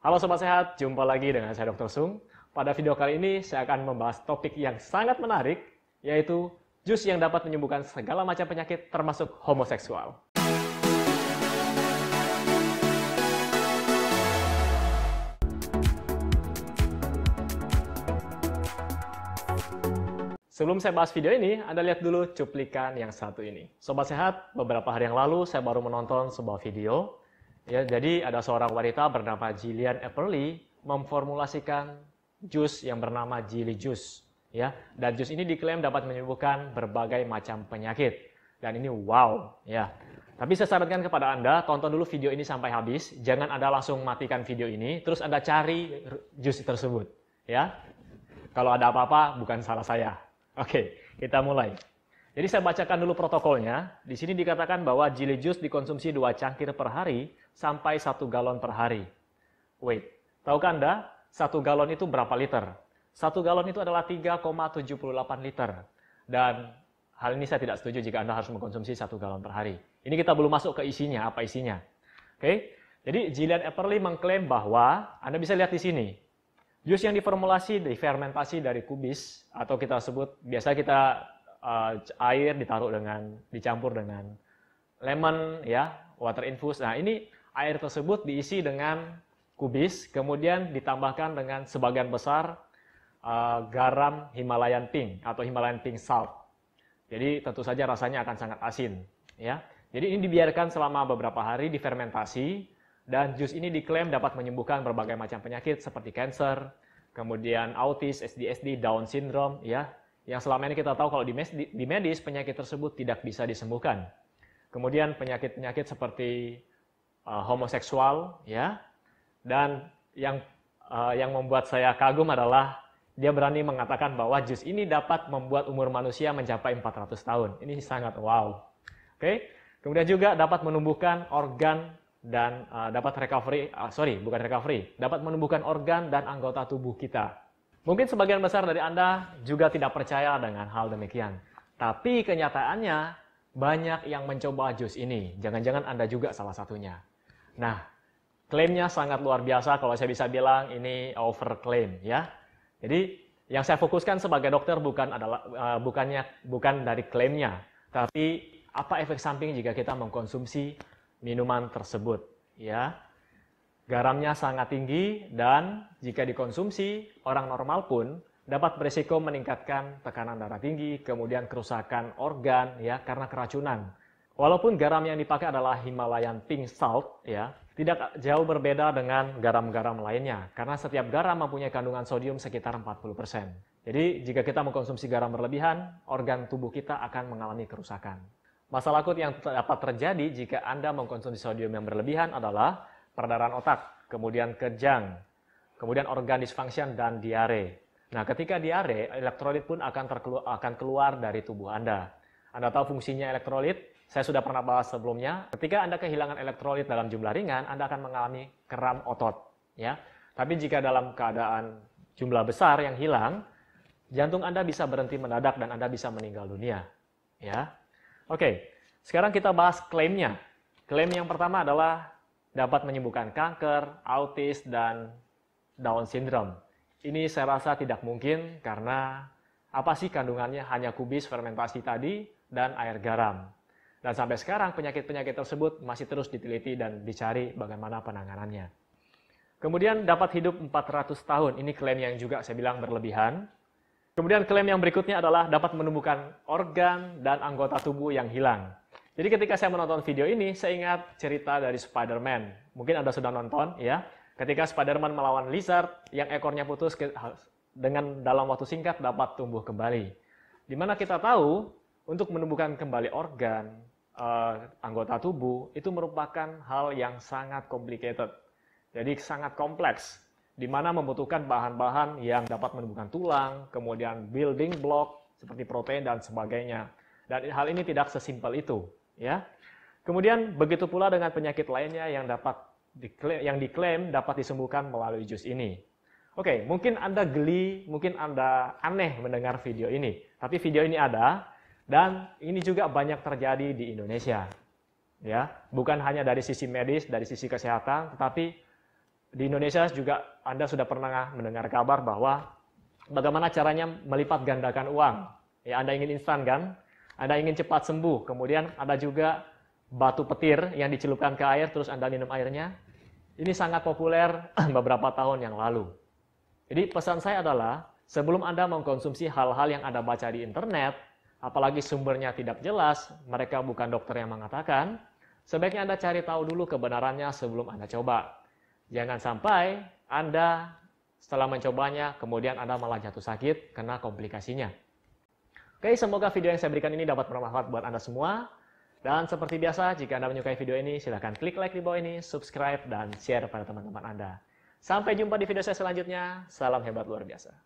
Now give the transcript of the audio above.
Halo Sobat Sehat, jumpa lagi dengan saya Dr. Sung. Pada video kali ini saya akan membahas topik yang sangat menarik, yaitu jus yang dapat menyembuhkan segala macam penyakit termasuk homoseksual. Sebelum saya bahas video ini, Anda lihat dulu cuplikan yang satu ini. Sobat Sehat, beberapa hari yang lalu saya baru menonton sebuah video. Ya, jadi ada seorang wanita bernama Jillian Epperly memformulasikan jus yang bernama Jilly Juice. Ya, dan jus ini diklaim dapat menyembuhkan berbagai macam penyakit. Dan ini wow, ya. Tapi saya sarankan kepada Anda, tonton dulu video ini sampai habis. Jangan Anda langsung matikan video ini, terus Anda cari jus tersebut. Ya, kalau ada apa-apa, bukan salah saya. Oke, kita mulai. Jadi saya bacakan dulu protokolnya. Di sini dikatakan bahwa jeli jus dikonsumsi dua cangkir per hari sampai satu galon per hari. Wait, tahukah Anda satu galon itu berapa liter? Satu galon itu adalah 3,78 liter. Dan hal ini saya tidak setuju jika Anda harus mengkonsumsi satu galon per hari. Ini kita belum masuk ke isinya, apa isinya. Oke, jadi Gillian Epperly mengklaim bahwa, Anda bisa lihat di sini, Jus yang difermulasi, difermentasi dari kubis atau kita sebut biasa kita uh, air ditaruh dengan dicampur dengan lemon ya, water infus. Nah, ini air tersebut diisi dengan kubis, kemudian ditambahkan dengan sebagian besar uh, garam Himalayan pink atau Himalayan pink salt. Jadi tentu saja rasanya akan sangat asin, ya. Jadi ini dibiarkan selama beberapa hari difermentasi dan jus ini diklaim dapat menyembuhkan berbagai macam penyakit seperti kanker, kemudian autis, SDSD, Down syndrome, ya. Yang selama ini kita tahu kalau di medis penyakit tersebut tidak bisa disembuhkan. Kemudian penyakit-penyakit seperti uh, homoseksual, ya. Dan yang uh, yang membuat saya kagum adalah dia berani mengatakan bahwa jus ini dapat membuat umur manusia mencapai 400 tahun. Ini sangat wow. Oke. Kemudian juga dapat menumbuhkan organ dan uh, dapat recovery, uh, sorry, bukan recovery, dapat menumbuhkan organ dan anggota tubuh kita. Mungkin sebagian besar dari Anda juga tidak percaya dengan hal demikian. Tapi kenyataannya banyak yang mencoba jus ini. Jangan-jangan Anda juga salah satunya. Nah, klaimnya sangat luar biasa kalau saya bisa bilang ini overclaim ya. Jadi yang saya fokuskan sebagai dokter bukan adalah uh, bukannya bukan dari klaimnya, tapi apa efek samping jika kita mengkonsumsi minuman tersebut ya. Garamnya sangat tinggi dan jika dikonsumsi orang normal pun dapat berisiko meningkatkan tekanan darah tinggi, kemudian kerusakan organ ya karena keracunan. Walaupun garam yang dipakai adalah Himalayan pink salt ya, tidak jauh berbeda dengan garam-garam lainnya karena setiap garam mempunyai kandungan sodium sekitar 40%. Jadi jika kita mengkonsumsi garam berlebihan, organ tubuh kita akan mengalami kerusakan. Masalah akut yang dapat terjadi jika Anda mengkonsumsi sodium yang berlebihan adalah perdarahan otak, kemudian kejang, kemudian organ dysfunction dan diare. Nah, ketika diare, elektrolit pun akan, terkeluar, akan keluar dari tubuh Anda. Anda tahu fungsinya elektrolit? Saya sudah pernah bahas sebelumnya. Ketika Anda kehilangan elektrolit dalam jumlah ringan, Anda akan mengalami kram otot. Ya, Tapi jika dalam keadaan jumlah besar yang hilang, jantung Anda bisa berhenti mendadak dan Anda bisa meninggal dunia. Ya, Oke, sekarang kita bahas klaimnya. Klaim yang pertama adalah dapat menyembuhkan kanker, autis, dan Down syndrome. Ini saya rasa tidak mungkin karena apa sih kandungannya? Hanya kubis fermentasi tadi dan air garam. Dan sampai sekarang penyakit-penyakit tersebut masih terus diteliti dan dicari bagaimana penanganannya. Kemudian dapat hidup 400 tahun. Ini klaim yang juga saya bilang berlebihan. Kemudian klaim yang berikutnya adalah dapat menumbuhkan organ dan anggota tubuh yang hilang. Jadi ketika saya menonton video ini, saya ingat cerita dari Spider-Man. Mungkin Anda sudah nonton ya. Ketika Spider-Man melawan lizard yang ekornya putus dengan dalam waktu singkat dapat tumbuh kembali. Di mana kita tahu untuk menumbuhkan kembali organ, uh, anggota tubuh, itu merupakan hal yang sangat complicated. Jadi sangat kompleks di mana membutuhkan bahan-bahan yang dapat menumbuhkan tulang, kemudian building block seperti protein dan sebagainya. Dan hal ini tidak sesimpel itu, ya. Kemudian begitu pula dengan penyakit lainnya yang dapat diklaim, yang diklaim dapat disembuhkan melalui jus ini. Oke, mungkin Anda geli, mungkin Anda aneh mendengar video ini, tapi video ini ada dan ini juga banyak terjadi di Indonesia. Ya, bukan hanya dari sisi medis, dari sisi kesehatan, tetapi di Indonesia juga Anda sudah pernah mendengar kabar bahwa bagaimana caranya melipat gandakan uang. Ya, Anda ingin instan kan? Anda ingin cepat sembuh. Kemudian ada juga batu petir yang dicelupkan ke air terus Anda minum airnya. Ini sangat populer beberapa tahun yang lalu. Jadi pesan saya adalah sebelum Anda mengkonsumsi hal-hal yang Anda baca di internet, apalagi sumbernya tidak jelas, mereka bukan dokter yang mengatakan, sebaiknya Anda cari tahu dulu kebenarannya sebelum Anda coba. Jangan sampai Anda setelah mencobanya, kemudian Anda malah jatuh sakit kena komplikasinya. Oke, semoga video yang saya berikan ini dapat bermanfaat buat Anda semua. Dan seperti biasa, jika Anda menyukai video ini, silahkan klik like di bawah ini, subscribe, dan share pada teman-teman Anda. Sampai jumpa di video saya selanjutnya. Salam hebat luar biasa.